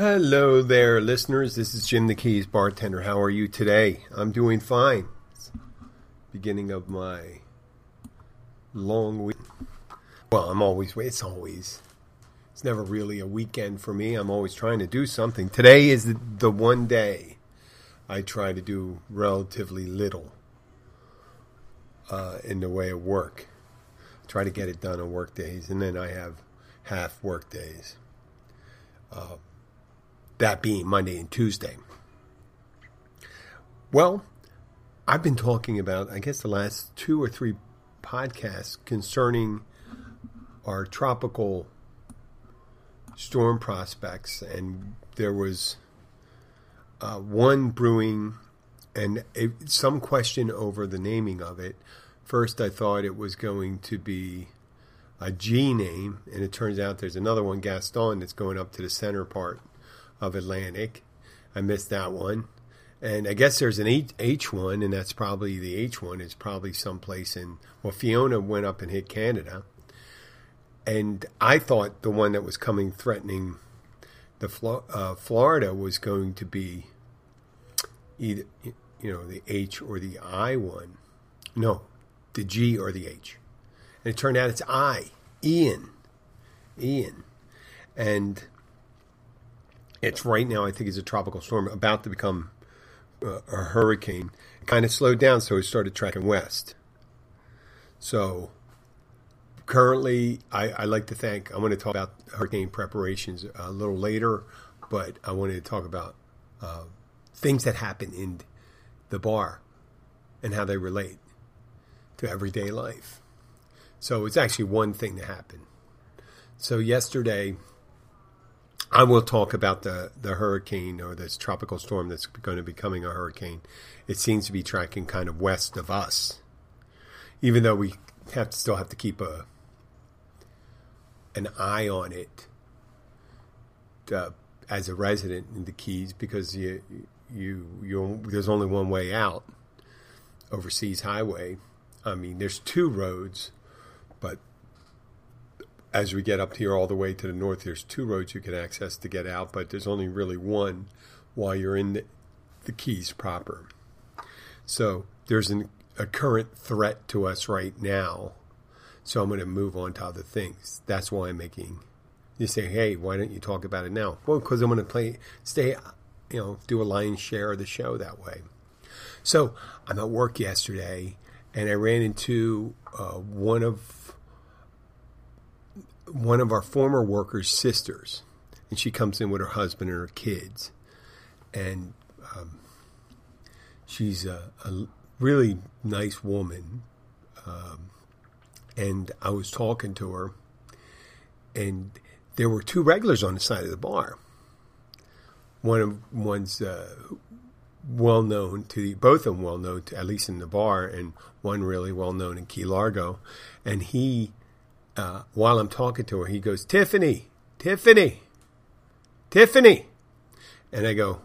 Hello there, listeners. This is Jim the Keys bartender. How are you today? I'm doing fine. Beginning of my long week. Well, I'm always, it's always, it's never really a weekend for me. I'm always trying to do something. Today is the, the one day I try to do relatively little uh, in the way of work. I Try to get it done on work days, and then I have half work days. Uh, that being Monday and Tuesday. Well, I've been talking about, I guess, the last two or three podcasts concerning our tropical storm prospects, and there was uh, one brewing and some question over the naming of it. First, I thought it was going to be a G name, and it turns out there's another one, Gaston, that's going up to the center part of Atlantic. I missed that one. And I guess there's an H one, and that's probably the H one is probably someplace in. Well, Fiona went up and hit Canada, and I thought the one that was coming threatening the uh, Florida was going to be either you know the H or the I one. No, the G or the H, and it turned out it's I, Ian, Ian, and it's right now, I think, is a tropical storm about to become uh, a hurricane. It kind of slowed down, so it started tracking west. So currently, I, I like to thank. I want to talk about hurricane preparations a little later, but I wanted to talk about uh, things that happen in the bar and how they relate to everyday life. So it's actually one thing that happened. So yesterday, I will talk about the, the hurricane or this tropical storm that's going to be becoming a hurricane. It seems to be tracking kind of west of us, even though we have to still have to keep a an eye on it uh, as a resident in the Keys because you you you there's only one way out overseas highway. I mean, there's two roads, but as we get up here all the way to the north, there's two roads you can access to get out, but there's only really one while you're in the, the Keys proper. So there's an, a current threat to us right now. So I'm going to move on to other things. That's why I'm making. You say, hey, why don't you talk about it now? Well, because I'm going to play, stay, you know, do a lion's share of the show that way. So I'm at work yesterday, and I ran into uh, one of one of our former workers' sisters, and she comes in with her husband and her kids, and um, she's a, a, really nice woman. Um, and I was talking to her, and there were two regulars on the side of the bar. One of one's uh, well known to the, both of them well known to, at least in the bar, and one really well known in Key Largo, and he uh, while I'm talking to her, he goes, Tiffany, Tiffany, Tiffany. And I go,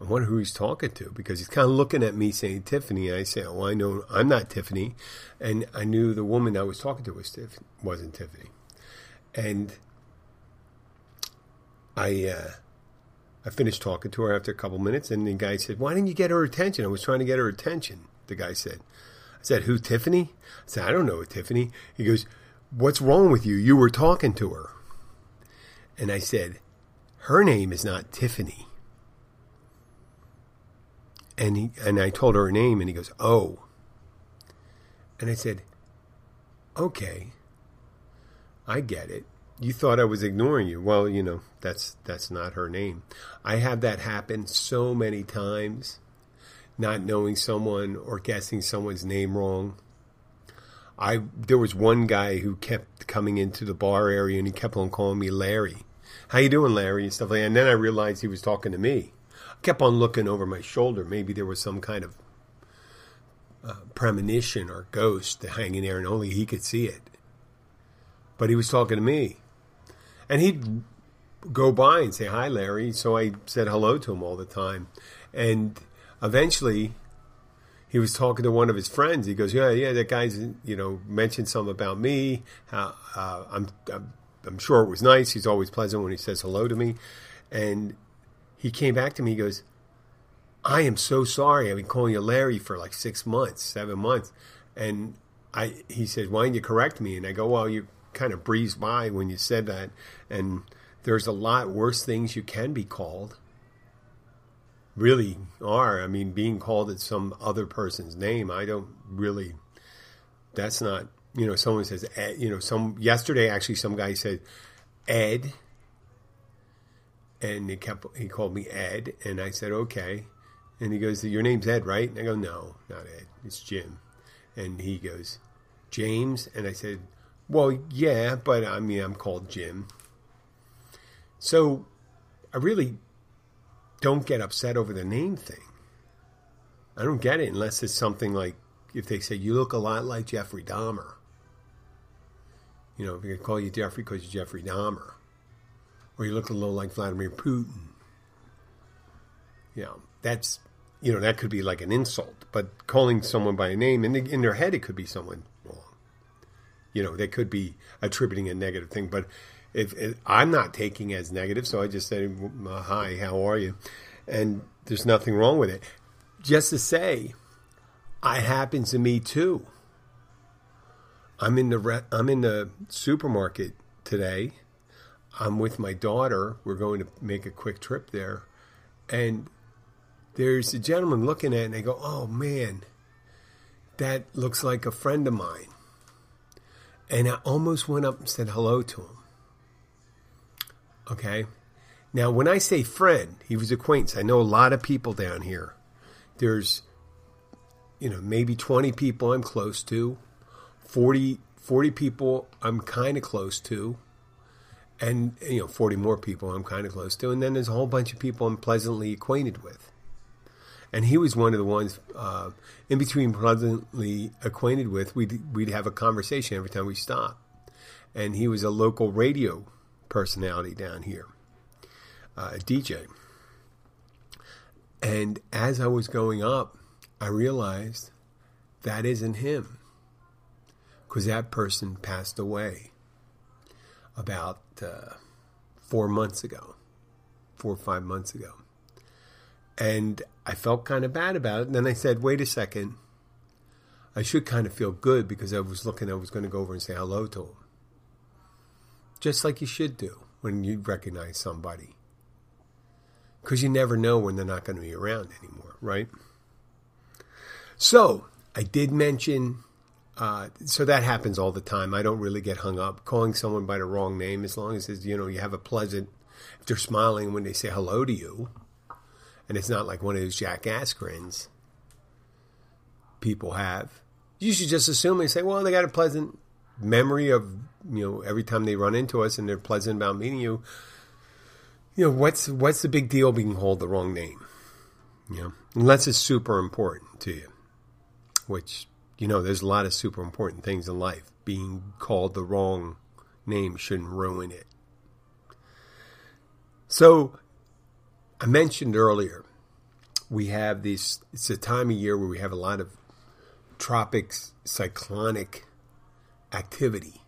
I wonder who he's talking to because he's kind of looking at me saying Tiffany. And I say, Oh, I know I'm not Tiffany. And I knew the woman I was talking to was Tiff- wasn't Tiffany. And I, uh, I finished talking to her after a couple minutes, and the guy said, Why didn't you get her attention? I was trying to get her attention, the guy said. I said, Who, Tiffany? I said, I don't know Tiffany. He goes, What's wrong with you? You were talking to her. And I said, Her name is not Tiffany. And he, and I told her her name and he goes, "Oh." And I said, "Okay. I get it. You thought I was ignoring you. Well, you know, that's that's not her name. I have that happen so many times, not knowing someone or guessing someone's name wrong. I there was one guy who kept coming into the bar area and he kept on calling me Larry. How you doing, Larry? And stuff like that. And then I realized he was talking to me. I kept on looking over my shoulder. Maybe there was some kind of uh, premonition or ghost hanging there, and only he could see it. But he was talking to me, and he'd go by and say hi, Larry. So I said hello to him all the time, and eventually he was talking to one of his friends. He goes, "Yeah, yeah, that guy's you know mentioned something about me. Uh, I'm, I'm, I'm sure it was nice. He's always pleasant when he says hello to me." And he came back to me. He goes, I am so sorry. I've been calling you Larry for like six months, seven months. And I, he says, why didn't you correct me? And I go, well, you kind of breezed by when you said that. And there's a lot worse things you can be called. Really are. I mean, being called at some other person's name, I don't really, that's not, you know, someone says, Ed, you know, some, yesterday actually some guy said, Ed. And he kept, he called me Ed. And I said, okay. And he goes, Your name's Ed, right? And I go, No, not Ed. It's Jim. And he goes, James? And I said, Well, yeah, but I mean, I'm called Jim. So I really don't get upset over the name thing. I don't get it unless it's something like if they say, You look a lot like Jeffrey Dahmer. You know, if they call you Jeffrey because you're Jeffrey Dahmer. Or you look a little like Vladimir Putin. Know, that's you know that could be like an insult, but calling someone by a name in, the, in their head it could be someone wrong. You know, they could be attributing a negative thing, but if, if I'm not taking as negative, so I just say, "Hi, how are you?" and there's nothing wrong with it. Just to say, it happens to me too. I'm in the re- I'm in the supermarket today. I'm with my daughter. We're going to make a quick trip there, and there's a gentleman looking at it and they go, oh man, that looks like a friend of mine. And I almost went up and said hello to him. Okay. Now, when I say friend, he was acquaintance. I know a lot of people down here. There's, you know, maybe 20 people I'm close to, 40, 40 people I'm kind of close to, and, you know, 40 more people I'm kind of close to. And then there's a whole bunch of people I'm pleasantly acquainted with and he was one of the ones uh, in between pleasantly acquainted with. We'd we'd have a conversation every time we stopped, and he was a local radio personality down here, uh, a DJ. And as I was going up, I realized that isn't him, because that person passed away about uh, four months ago, four or five months ago. And I felt kind of bad about it. And then I said, wait a second. I should kind of feel good because I was looking, I was going to go over and say hello to him. Just like you should do when you recognize somebody. Because you never know when they're not going to be around anymore, right? So, I did mention, uh, so that happens all the time. I don't really get hung up calling someone by the wrong name as long as, you know, you have a pleasant, if they're smiling when they say hello to you and it's not like one of those jackass grins people have. You should just assume and say, well, they got a pleasant memory of you know every time they run into us and they're pleasant about meeting you. You know what's what's the big deal being called the wrong name? You know, unless it's super important to you, which you know there's a lot of super important things in life. Being called the wrong name shouldn't ruin it. So I mentioned earlier, we have these, it's a time of year where we have a lot of tropic cyclonic activity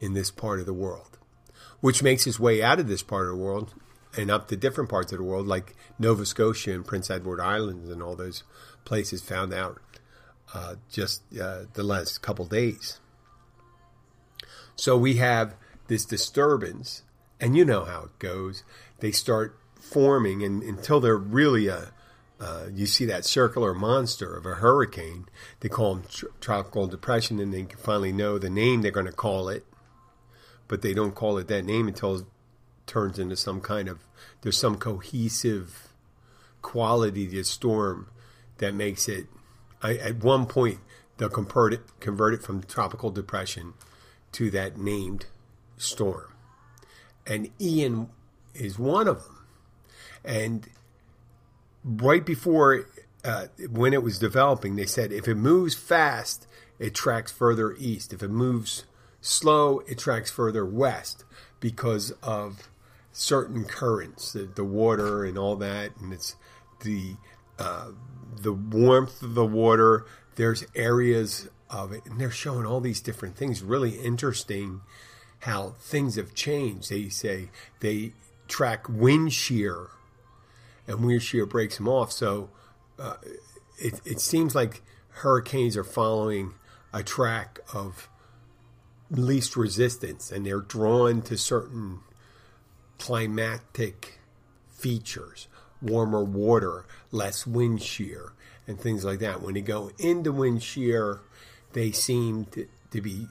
in this part of the world, which makes its way out of this part of the world and up to different parts of the world, like Nova Scotia and Prince Edward Islands and all those places found out uh, just uh, the last couple days. So we have this disturbance, and you know how it goes. They start forming and until they're really a uh, you see that circular monster of a hurricane. They call them tr- tropical depression, and they finally know the name they're going to call it, but they don't call it that name until it turns into some kind of there's some cohesive quality to storm that makes it. I, at one point, they'll convert it convert it from tropical depression to that named storm, and Ian is one of them and right before uh, when it was developing, they said if it moves fast, it tracks further east. If it moves slow, it tracks further west because of certain currents, the, the water and all that, and it's the uh, the warmth of the water. There's areas of it, and they're showing all these different things. Really interesting how things have changed. They say they track wind shear, and wind shear breaks them off. So uh, it, it seems like hurricanes are following a track of least resistance, and they're drawn to certain climatic features warmer water, less wind shear, and things like that. When they go into wind shear, they seem to, to be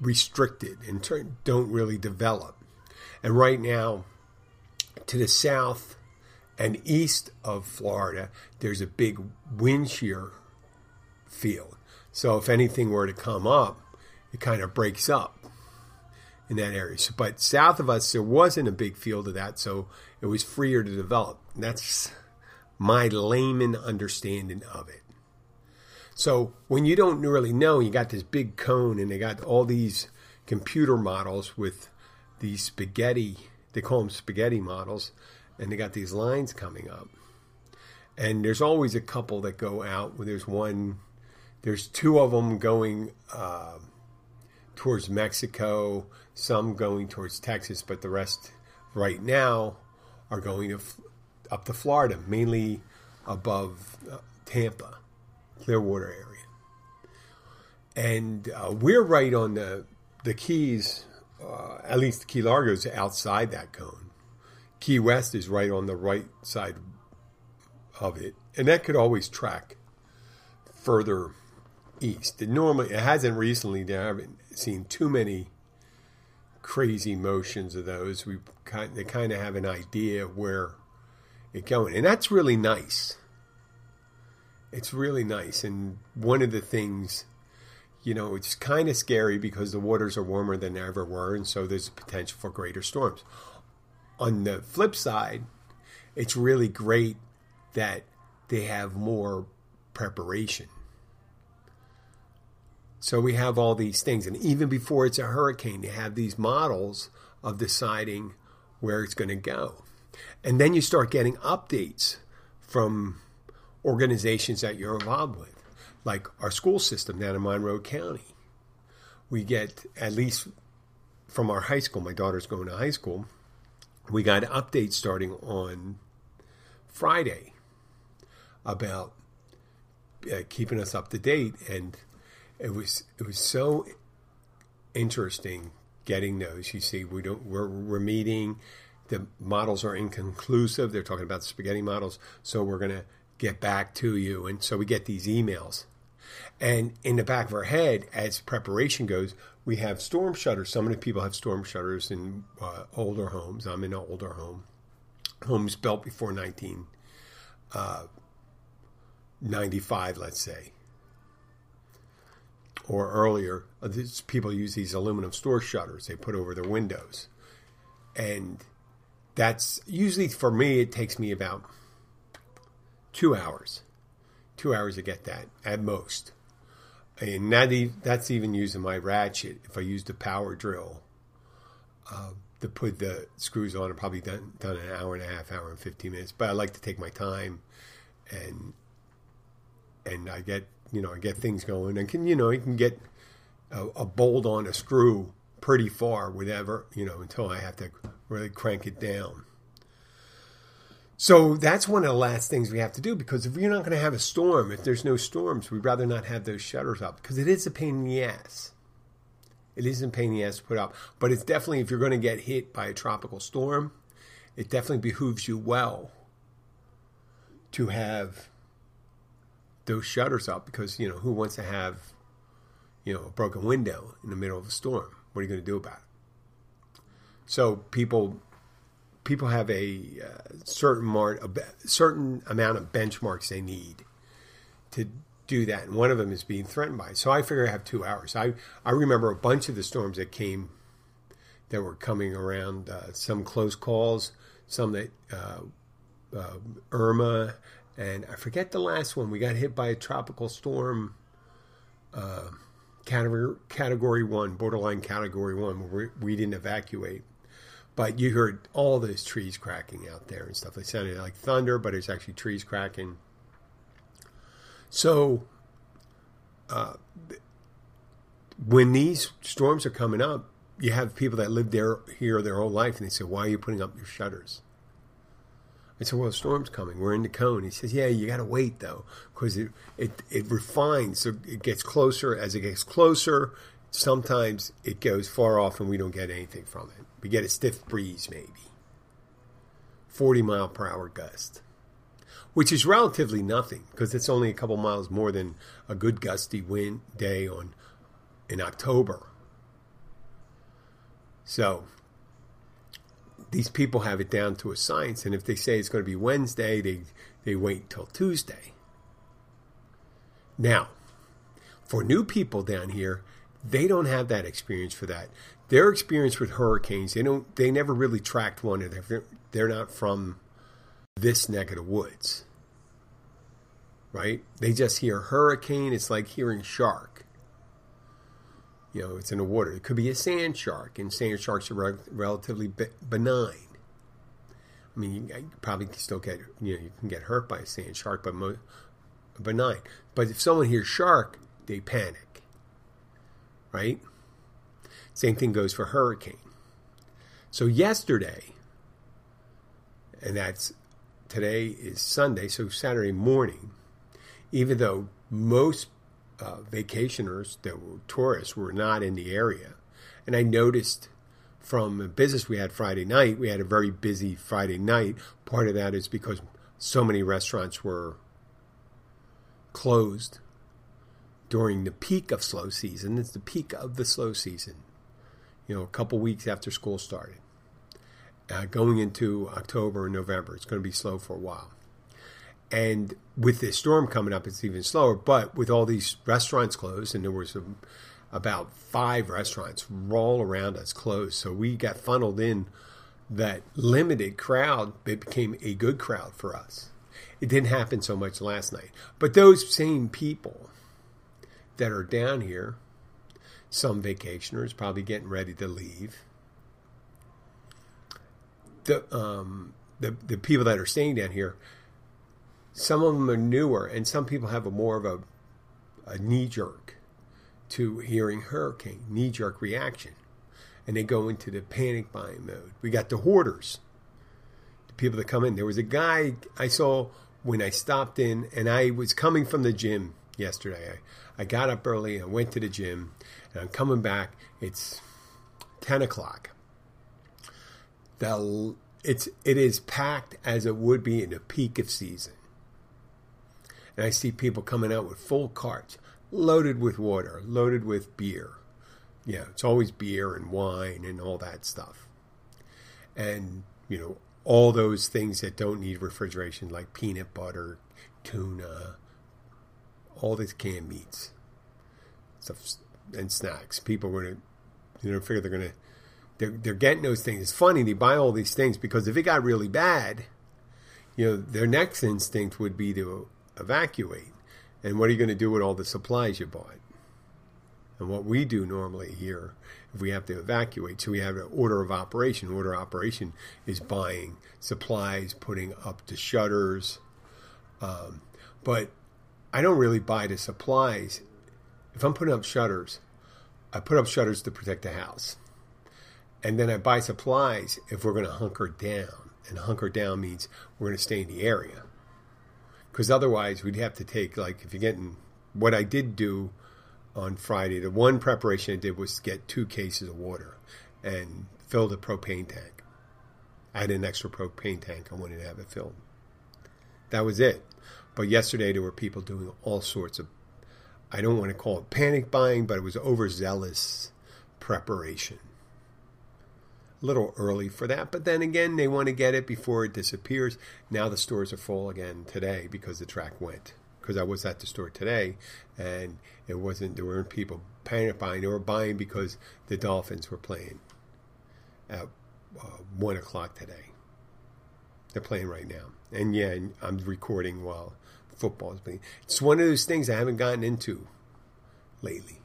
restricted and turn, don't really develop. And right now, to the south and east of Florida, there's a big wind shear field. So if anything were to come up, it kind of breaks up in that area. So, but south of us, there wasn't a big field of that, so it was freer to develop. And that's my layman understanding of it. So when you don't really know, you got this big cone, and they got all these computer models with these spaghetti. They call them spaghetti models, and they got these lines coming up. And there's always a couple that go out. There's one. There's two of them going. Uh, towards Mexico, some going towards Texas, but the rest right now are going to, up to Florida, mainly above uh, Tampa, Clearwater area. And uh, we're right on the the Keys, uh, at least Key Largo is outside that cone. Key West is right on the right side of it, and that could always track further east. It normally it hasn't recently. I haven't seen too many crazy motions of those. We kind they kind of have an idea where it's going, and that's really nice. It's really nice, and one of the things, you know, it's kind of scary because the waters are warmer than they ever were, and so there's a potential for greater storms. On the flip side, it's really great that they have more preparation so we have all these things. And even before it's a hurricane, they have these models of deciding where it's going to go. And then you start getting updates from organizations that you're involved with, like our school system down in Monroe County. We get, at least from our high school, my daughter's going to high school, we got updates starting on Friday about uh, keeping us up to date. And it was it was so interesting getting those. You see, we don't we're, we're meeting. The models are inconclusive. They're talking about the spaghetti models, so we're to get back to you. And so we get these emails. And in the back of our head, as preparation goes, we have storm shutters. So many people have storm shutters in uh, older homes. I'm in an older home, homes built before 1995, uh, let's say or earlier, uh, these people use these aluminum store shutters they put over their windows. And that's usually for me, it takes me about two hours. Two hours to get that at most. And that, that's even using my ratchet. If I use the power drill uh, to put the screws on, it probably done, done an hour and a half, hour and 15 minutes. But I like to take my time and and I get you know, get things going, and can you know, you can get a, a bolt on a screw pretty far whatever you know until I have to really crank it down. So that's one of the last things we have to do because if you're not going to have a storm, if there's no storms, we'd rather not have those shutters up because it is a pain in the ass. It is a pain in the ass to put up, but it's definitely if you're going to get hit by a tropical storm, it definitely behooves you well to have those shutters up because you know who wants to have you know a broken window in the middle of a storm? What are you going to do about it? So people people have a uh, certain mar- a certain amount of benchmarks they need to do that, and one of them is being threatened by. It. So I figure I have two hours. I I remember a bunch of the storms that came that were coming around. Uh, some close calls, some that uh, uh Irma and I forget the last one. We got hit by a tropical storm, uh, category category one, borderline category one, where we didn't evacuate. But you heard all those trees cracking out there and stuff. They sounded like thunder, but it's actually trees cracking. So, uh, when these storms are coming up, you have people that live there here their whole life, and they say, "Why are you putting up your shutters?" I said, "Well, the storm's coming. We're in the cone." He says, "Yeah, you got to wait though, because it, it it refines. So it gets closer. As it gets closer, sometimes it goes far off, and we don't get anything from it. We get a stiff breeze, maybe, forty mile per hour gust." Which is relatively nothing because it's only a couple miles more than a good gusty wind day on in October. So these people have it down to a science, and if they say it's going to be Wednesday, they they wait until Tuesday. Now, for new people down here, they don't have that experience for that. Their experience with hurricanes, they don't they never really tracked one, and they're they're not from this neck of the woods. Right? They just hear hurricane, it's like hearing shark you know, it's in the water. It could be a sand shark, and sand sharks are re- relatively benign. I mean, you, you probably still get, you know, you can get hurt by a sand shark, but mo- benign. But if someone hears shark, they panic, right? Same thing goes for hurricane. So yesterday, and that's today is Sunday, so Saturday morning, even though most uh, vacationers that were tourists were not in the area. And I noticed from the business we had Friday night, we had a very busy Friday night. Part of that is because so many restaurants were closed during the peak of slow season. It's the peak of the slow season, you know, a couple weeks after school started. Uh, going into October and November, it's going to be slow for a while. And with this storm coming up, it's even slower. But with all these restaurants closed, and there was a, about five restaurants all around us closed, so we got funneled in that limited crowd. It became a good crowd for us. It didn't happen so much last night, but those same people that are down here, some vacationers probably getting ready to leave. The um, the the people that are staying down here some of them are newer, and some people have a more of a, a knee jerk to hearing hurricane, knee jerk reaction. And they go into the panic buying mode. We got the hoarders, the people that come in. There was a guy I saw when I stopped in, and I was coming from the gym yesterday. I, I got up early I went to the gym, and I'm coming back. It's 10 o'clock. The, it's, it is packed as it would be in the peak of season and I see people coming out with full carts, loaded with water, loaded with beer. Yeah, it's always beer and wine and all that stuff. And, you know, all those things that don't need refrigeration, like peanut butter, tuna, all these canned meats, stuff, and snacks. People are going to, you know, figure they're going to, they're, they're getting those things. It's funny, they buy all these things because if it got really bad, you know, their next instinct would be to evacuate. And what are you going to do with all the supplies you bought? And what we do normally here, if we have to evacuate, so we have an order of operation. Order of operation is buying supplies, putting up the shutters. Um, but I don't really buy the supplies. If I'm putting up shutters, I put up shutters to protect the house. And then I buy supplies if we're going to hunker down. And hunker down means we're going to stay in the area because otherwise we'd have to take like if you're getting what I did do on Friday. The one preparation I did was get two cases of water and fill the propane tank. I had an extra propane tank. I wanted to have it filled. That was it. But yesterday there were people doing all sorts of I don't want to call it panic buying, but it was overzealous preparation little early for that. But then again, they want to get it before it disappears. Now the stores are full again today because the track went. Because I was at the store today, and it wasn't. There weren't people panic buying. They were buying because the Dolphins were playing at uh, one o'clock today. They're playing right now, and yeah, I'm recording while football is playing. It's one of those things I haven't gotten into lately,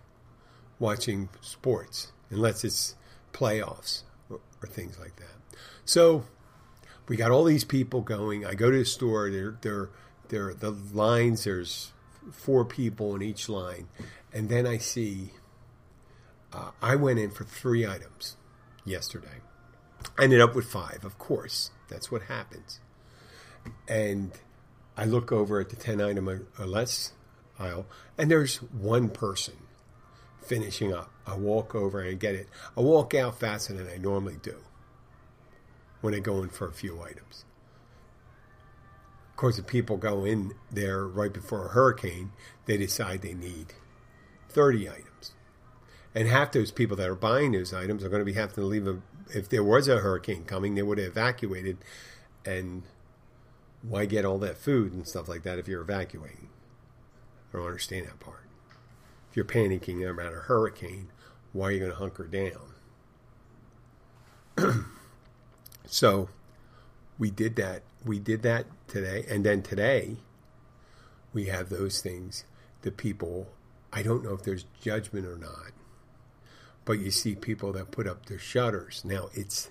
watching sports, unless it's playoffs or things like that. So we got all these people going. I go to the store. There, there, there. The lines. There's four people in each line, and then I see Uh, I went in for three items yesterday. I ended up with five, of course. That's what happens. And I look over at the 10 item or less aisle, and there's one person finishing up. I walk over and I get it. I walk out faster than I normally do when I go in for a few items. Of course, if people go in there right before a hurricane, they decide they need 30 items. And half those people that are buying those items are going to be having to leave. A, if there was a hurricane coming, they would have evacuated. And why get all that food and stuff like that if you're evacuating? I don't understand that part. If you're panicking about a hurricane, why are you going to hunker down? so we did that. We did that today. And then today, we have those things that people, I don't know if there's judgment or not, but you see people that put up their shutters. Now, it's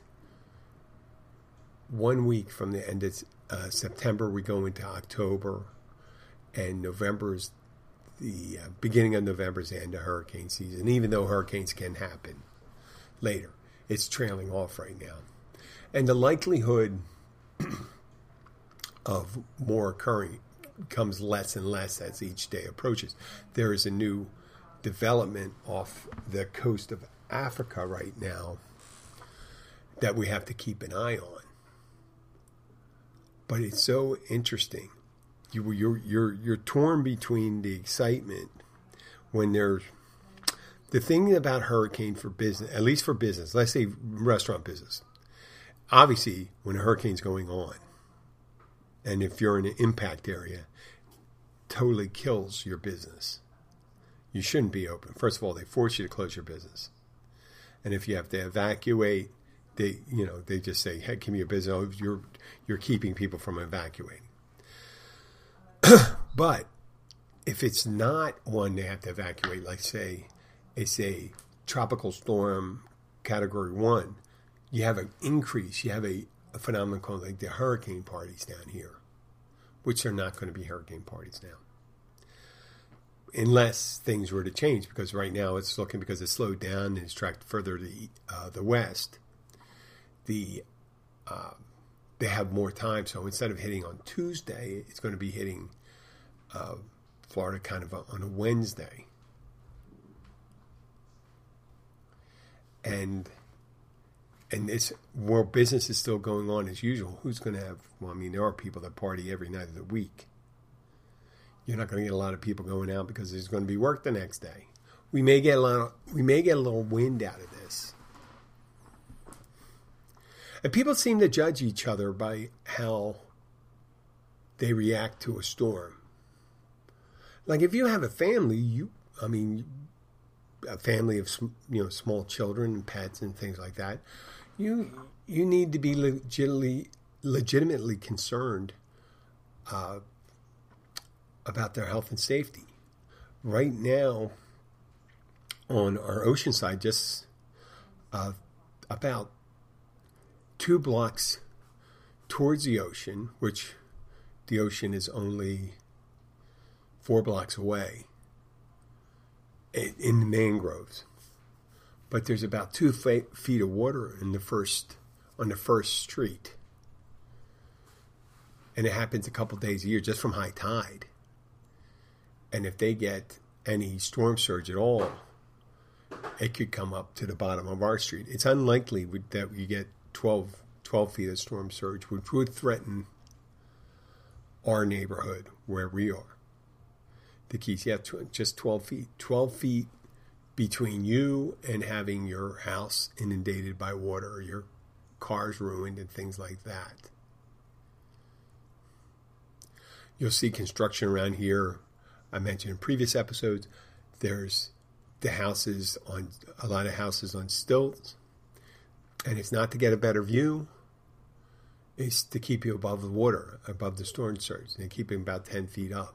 one week from the end of uh, September, we go into October, and November is the uh, beginning of November is the end of hurricane season. Even though hurricanes can happen later, it's trailing off right now, and the likelihood of more occurring comes less and less as each day approaches. There is a new development off the coast of Africa right now that we have to keep an eye on. But it's so interesting you you're you're you're torn between the excitement when there's the thing about hurricane for business, at least for business, let's say restaurant business. Obviously, when a hurricane's going on, and if you're in an impact area, totally kills your business. You shouldn't be open. First of all, they force you to close your business, and if you have to evacuate, they you know they just say, "Hey, give me your business." Oh, you're you're keeping people from evacuating. but if it's not one they have to evacuate, like say it's a tropical storm category one, you have an increase. You have a, a phenomenon called like the hurricane parties down here, which are not going to be hurricane parties now. Unless things were to change, because right now it's looking because it's slowed down and it's tracked further to the, uh, the west. The uh, they have more time. So instead of hitting on Tuesday, it's going to be hitting uh, Florida kind of on a Wednesday. And and this while business is still going on as usual, who's going to have? Well, I mean, there are people that party every night of the week. You're not going to get a lot of people going out because there's going to be work the next day. We may get a lot. Of, we may get a little wind out of this and people seem to judge each other by how they react to a storm. Like if you have a family, you, I mean, a family of you know small children and pets and things like that, you you need to be legitimately legitimately concerned uh, about their health and safety. Right now, on our ocean side, just uh, about two blocks towards the ocean, which the ocean is only four blocks away in the mangroves. But there's about two feet of water in the first on the first street, and it happens a couple days a year just from high tide. And if they get any storm surge at all, it could come up to the bottom of our street. It's unlikely that we get 12, 12 feet of storm surge, which would threaten our neighborhood where we are. The Keys, yeah, just 12 feet. 12 feet between you and having your house inundated by water or your cars ruined and things like that. You'll see construction around here. I mentioned in previous episodes, there's the houses on a lot of houses on stilts and it's not to get a better view. It's to keep you above the water, above the storm surge, and keep it about ten feet up.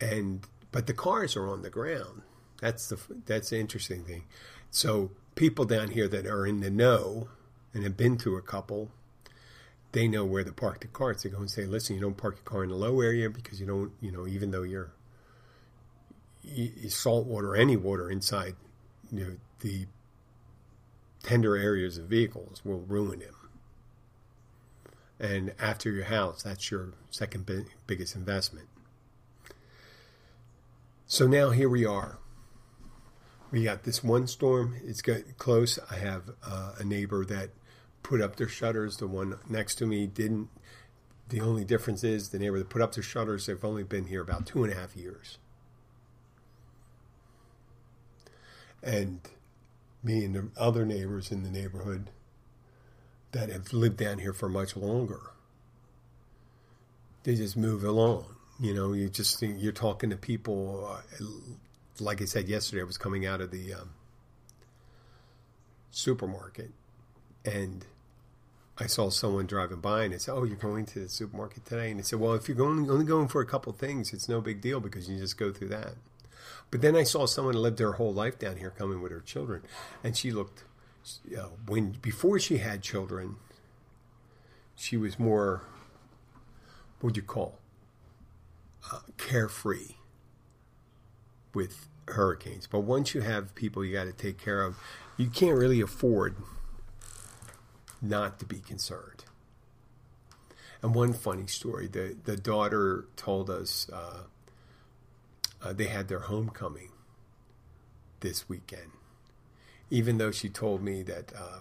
And but the cars are on the ground. That's the that's the interesting thing. So people down here that are in the know and have been to a couple, they know where to park the cars. They go and say, "Listen, you don't park your car in the low area because you don't, you know, even though you're salt water, any water inside you know, the tender areas of vehicles will ruin him. And after your house, that's your second biggest investment. So now here we are. We got this one storm. It's got close. I have uh, a neighbor that put up their shutters. The one next to me didn't. The only difference is the neighbor that put up their shutters, they've only been here about two and a half years. And me and the other neighbors in the neighborhood that have lived down here for much longer, they just move along. You know, you just you're talking to people. Uh, like I said yesterday, I was coming out of the um, supermarket, and I saw someone driving by and they said, "Oh, you're going to the supermarket today?" And they said, "Well, if you're only going for a couple things, it's no big deal because you just go through that." But then I saw someone lived their whole life down here, coming with her children, and she looked. You know, when before she had children, she was more. What would you call? Uh, carefree with hurricanes. But once you have people you got to take care of, you can't really afford not to be concerned. And one funny story the, the daughter told us uh, uh, they had their homecoming this weekend. Even though she told me that uh,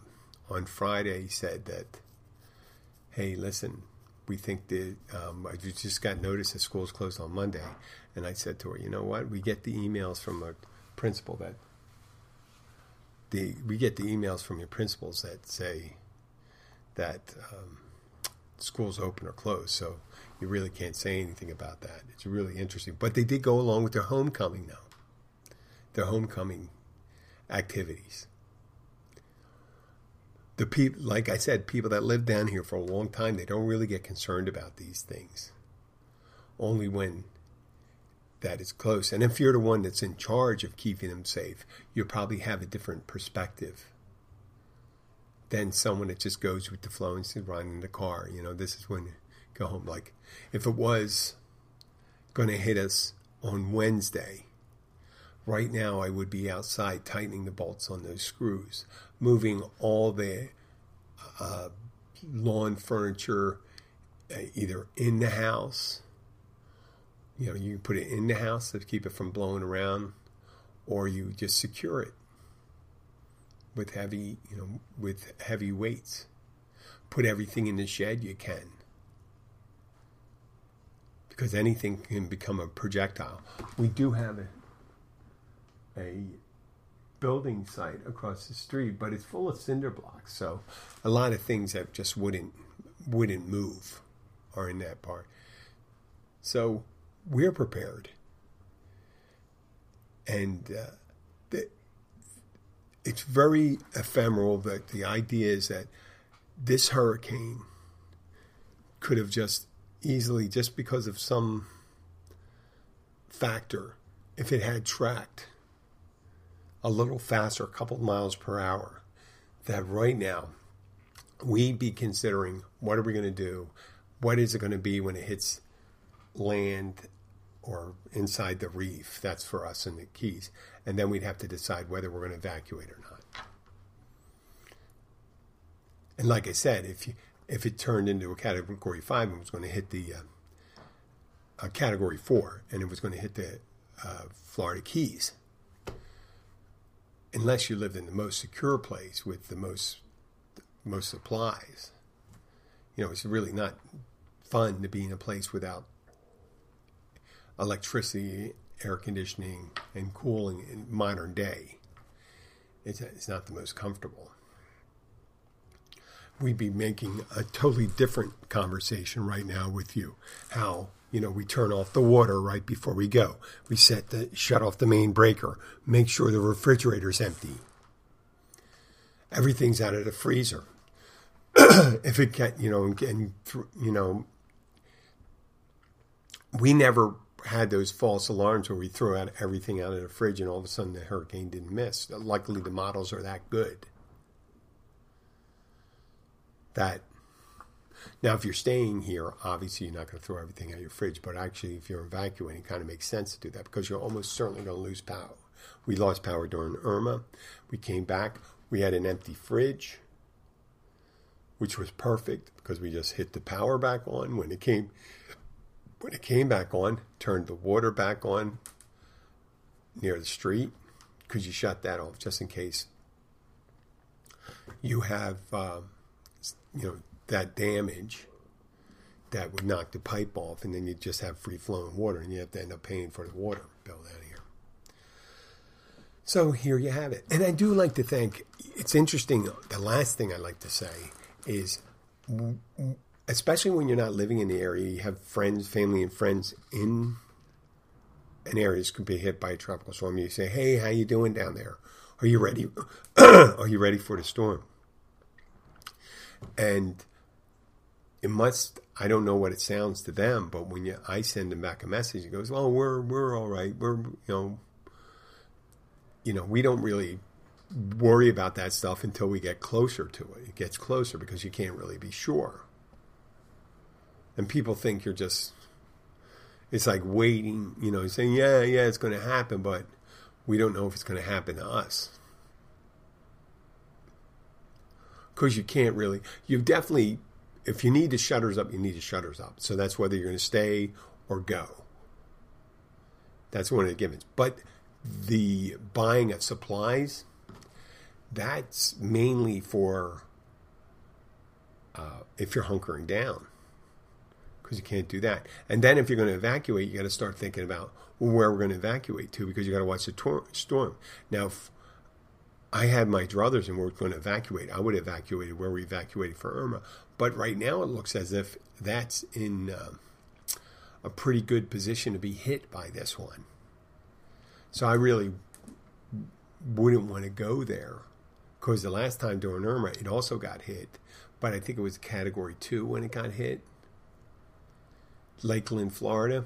on Friday, said that, hey, listen, we think that um, I just got notice that school's closed on Monday. And I said to her, you know what? We get the emails from a principal that the we get the emails from your principals that say that um, schools open or closed. So you really can't say anything about that. It's really interesting. But they did go along with their homecoming now, their homecoming activities. The people, like I said, people that live down here for a long time, they don't really get concerned about these things. Only when that is close. And if you're the one that's in charge of keeping them safe, you'll probably have a different perspective than someone that just goes with the flow and says, run in the car. You know, this is when go home. Like if it was going to hit us on Wednesday, right now I would be outside tightening the bolts on those screws, moving all the uh, lawn furniture uh, either in the house. You know, you can put it in the house to keep it from blowing around, or you just secure it with heavy, you know, with heavy weights. Put everything in the shed you can. Because anything can become a projectile. We do have a, a building site across the street, but it's full of cinder blocks. So a lot of things that just wouldn't wouldn't move are in that part. So we're prepared. And uh, it's very ephemeral that the idea is that this hurricane could have just easily, just because of some factor, if it had tracked a little faster, a couple miles per hour, that right now we'd be considering what are we going to do? What is it going to be when it hits land or inside the reef? That's for us in the Keys and then we'd have to decide whether we're going to evacuate or not. And like I said, if you, if it turned into a category five and was going to hit the uh, a category four and it was going to hit the uh, Florida Keys, unless you lived in the most secure place with the most most supplies, you know, it's really not fun to be in a place without electricity air conditioning and cooling in modern day. It's, it's not the most comfortable. We'd be making a totally different conversation right now with you. How you know we turn off the water right before we go. We set the shut off the main breaker. Make sure the refrigerator's empty. Everything's out of the freezer. if it can, you know, and, and you know, we never had those false alarms where we throw out everything out of the fridge and all of a sudden the hurricane didn't miss. Luckily, the models are that good. That now, if you're staying here, obviously you're not going to throw everything out of your fridge. But actually, if you're evacuating, it kind of makes sense to do that because you're almost certainly going to lose power. We lost power during Irma. We came back. We had an empty fridge, which was perfect because we just hit the power back on when it came. When it came back on, turned the water back on near the street because you shut that off just in case you have uh, you know that damage that would knock the pipe off, and then you just have free flowing water, and you have to end up paying for the water bill down here. So here you have it. And I do like to think it's interesting. The last thing I like to say is, especially when you're not living in the area, you have friends, family, and friends in an area that could be hit by a tropical storm. You say, "Hey, how you doing down there? Are you ready? Are you ready for the storm?" And it must I don't know what it sounds to them, but when you I send them back a message, it goes, "Well, we're we're all right. We're you know, you know, we don't really worry about that stuff until we get closer to it. It gets closer because you can't really be sure. And people think you're just it's like waiting, you know, saying, "Yeah, yeah, it's going to happen," but we don't know if it's going to happen to us. Because you can't really, you've definitely if you need the shutters up, you need the shutters up. So that's whether you're going to stay or go. That's one of the givens. But the buying of supplies, that's mainly for uh, if you're hunkering down, because you can't do that. And then if you're going to evacuate, you got to start thinking about where we're going to evacuate to, because you got to watch the tor- storm. Now, if I had my druthers and we are going to evacuate, I would have evacuated where we evacuated for Irma. But right now, it looks as if that's in uh, a pretty good position to be hit by this one. So I really wouldn't want to go there because the last time during Irma, it also got hit, but I think it was Category Two when it got hit. Lakeland, Florida.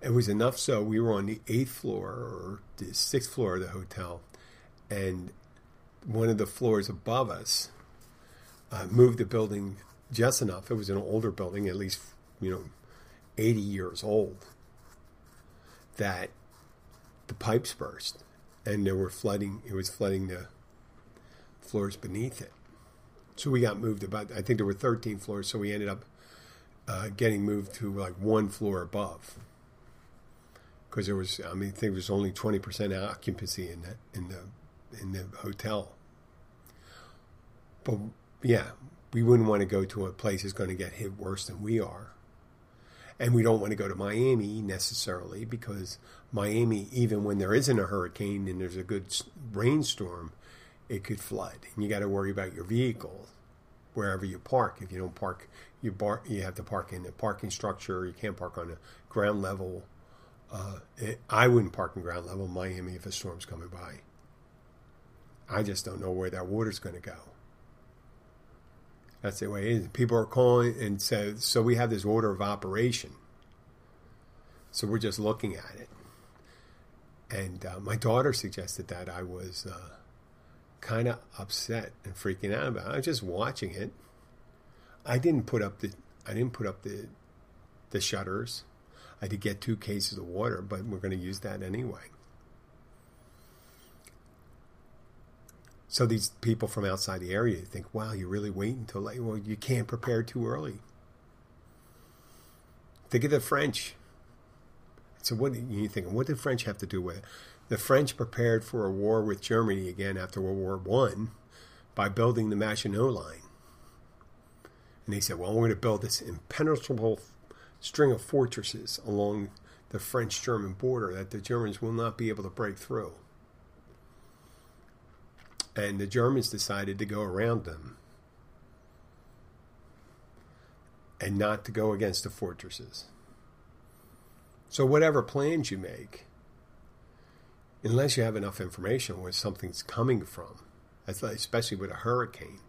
It was enough so we were on the eighth floor or the sixth floor of the hotel, and one of the floors above us uh, moved the building just enough. It was an older building, at least, you know, 80 years old, that the pipes burst and there were flooding, it was flooding the floors beneath it. So we got moved about, I think there were 13 floors, so we ended up uh, getting moved to like one floor above. Because there was, I mean, I think there was only 20% occupancy in that, in the, in the hotel. But yeah, we wouldn't want to go to a place that's going to get hit worse than we are. And we don't want to go to Miami necessarily because Miami, even when there isn't a hurricane and there's a good rainstorm, it could flood. And you got to worry about your vehicle wherever you park. If you don't park, you bar, you have to park in a parking structure. You can't park on a ground level. Uh, it, I wouldn't park in ground level Miami if a storm's coming by. I just don't know where that water's going to go. That's the way it is. People are calling and so so we have this order of operation. So we're just looking at it. And uh, my daughter suggested that I was uh, kind of upset and freaking out about. it. I was just watching it. I didn't put up the I didn't put up the the shutters. I did get two cases of water, but we're going to use that anyway. So these people from outside the area think, wow, you really wait until late. Well, you can't prepare too early. Think of the French. So what are you thinking? What did French have to do with it? The French prepared for a war with Germany again after World War One by building the Maginot Line. And they said, well, we're going to build this impenetrable string of fortresses along the French German border that the Germans will not be able to break through and the Germans decided to go around them and not to go against the fortresses. So, whatever plans you make, unless you have enough information where something's coming from, especially with a hurricane,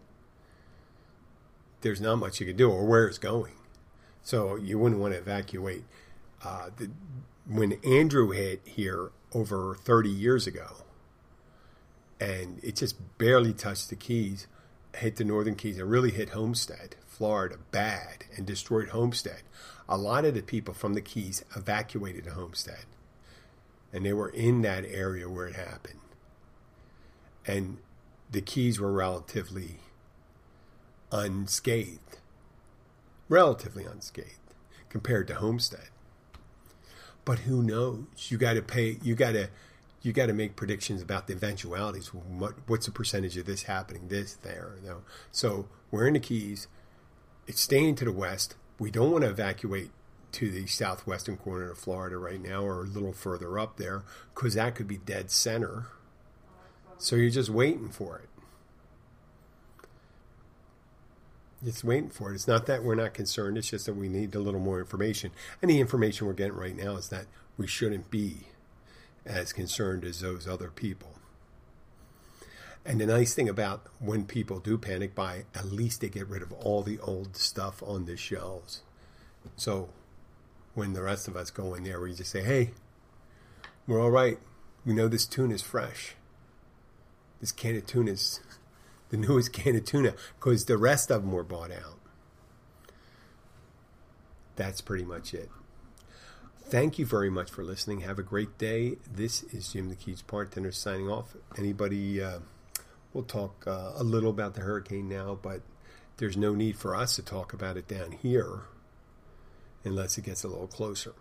there's not much you can do or where it's going. So, you wouldn't want to evacuate. Uh, the, when Andrew hit here over 30 years ago, and it just barely touched the Keys, hit the Northern Keys. It really hit Homestead, Florida, bad, and destroyed Homestead. A lot of the people from the Keys evacuated to Homestead. and they were in that area where it happened. And the Keys were relatively unscathed, relatively unscathed compared to Homestead. But who knows? You got to pay. You got to you got to make predictions about the eventualities. What, what's the percentage of this happening? This there. You know? So we're in the Keys. It's staying to the west. We don't want to evacuate to the southwestern corner of Florida right now, or a little further up there, because that could be dead center. So you're just waiting for it. Just waiting for it. It's not that we're not concerned. It's just that we need a little more information. The information we're getting right now is that we shouldn't be as concerned as those other people. And the nice thing about when people do panic buy, at least they get rid of all the old stuff on the shelves. So when the rest of us go in there, we just say, hey, we're all right. We know this tuna is fresh. This can of tuna is the newest can of tuna because the rest of them were bought out. That's pretty much it. Thank you very much for listening. Have a great day. This is Jim the Keys bartender signing off. Anybody, uh, we'll talk uh, a little about the hurricane now, but there's no need for us to talk about it down here unless it gets a little closer.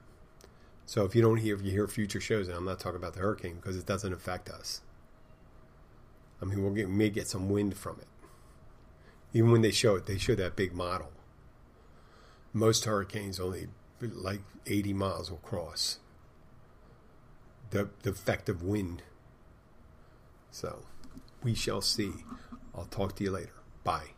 So if you don't hear, if you hear future shows, and I'm not talking about the hurricane because it doesn't affect us. I mean, we'll get, we may get some wind from it. Even when they show it, they show that big model. Most hurricanes only like 80 miles will cross the, the effect of wind. So we shall see. I'll talk to you later. Bye.